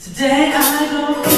Today I go.